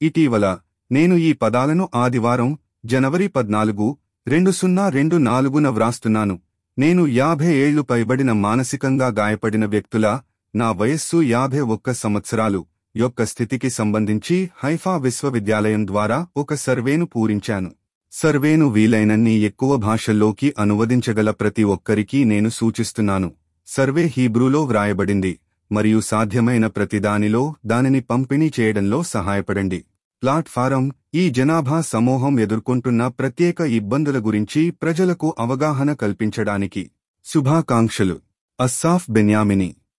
ఇటీవల నేను ఈ పదాలను ఆదివారం జనవరి పద్నాలుగు రెండు సున్నా రెండు నాలుగున వ్రాస్తున్నాను. నేను యాభై ఏళ్ళు పైబడిన మానసికంగా గాయపడిన వ్యక్తుల నా వయస్సు యాభై ఒక్క సంవత్సరాలు యొక్క స్థితికి సంబంధించి హైఫా విశ్వవిద్యాలయం ద్వారా ఒక సర్వేను పూరించాను. సర్వేను వీలైనన్ని ఎక్కువ భాషల్లోకి అనువదించగల ప్రతి ఒక్కరికీ నేను సూచిస్తున్నాను. సర్వే హీబ్రూలో వ్రాయబడింది మరియు సాధ్యమైన ప్రతిదానిలో దానిని పంపిణీ చేయడంలో సహాయపడండి. ప్లాట్ఫారం ఈ జనాభా సమూహం ఎదుర్కొంటున్న ప్రత్యేక ఇబ్బందుల గురించి ప్రజలకు అవగాహన కల్పించడానికి. శుభాకాంక్షలు. అస్సాఫ్ బెన్యామిని.